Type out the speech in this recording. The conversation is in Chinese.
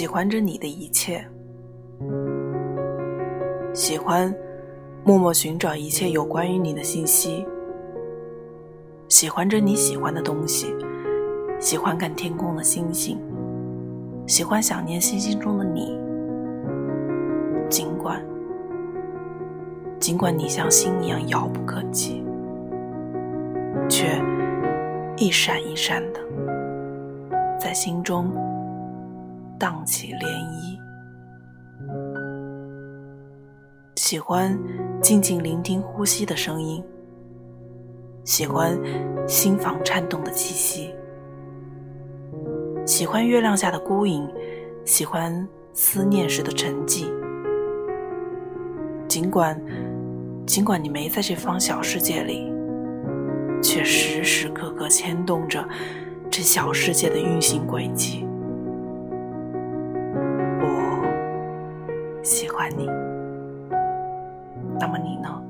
喜欢着你的一切，喜欢默默寻找一切有关于你的信息，喜欢着你喜欢的东西，喜欢看天空的星星，喜欢想念星星中的你。尽管，尽管你像星一样遥不可及，却一闪一闪的在心中。荡起涟漪，喜欢静静聆听呼吸的声音，喜欢心房颤动的气息，喜欢月亮下的孤影，喜欢思念时的沉寂。尽管，尽管你没在这方小世界里，却时时刻刻牵动着这小世界的运行轨迹。喜欢你，那么你呢？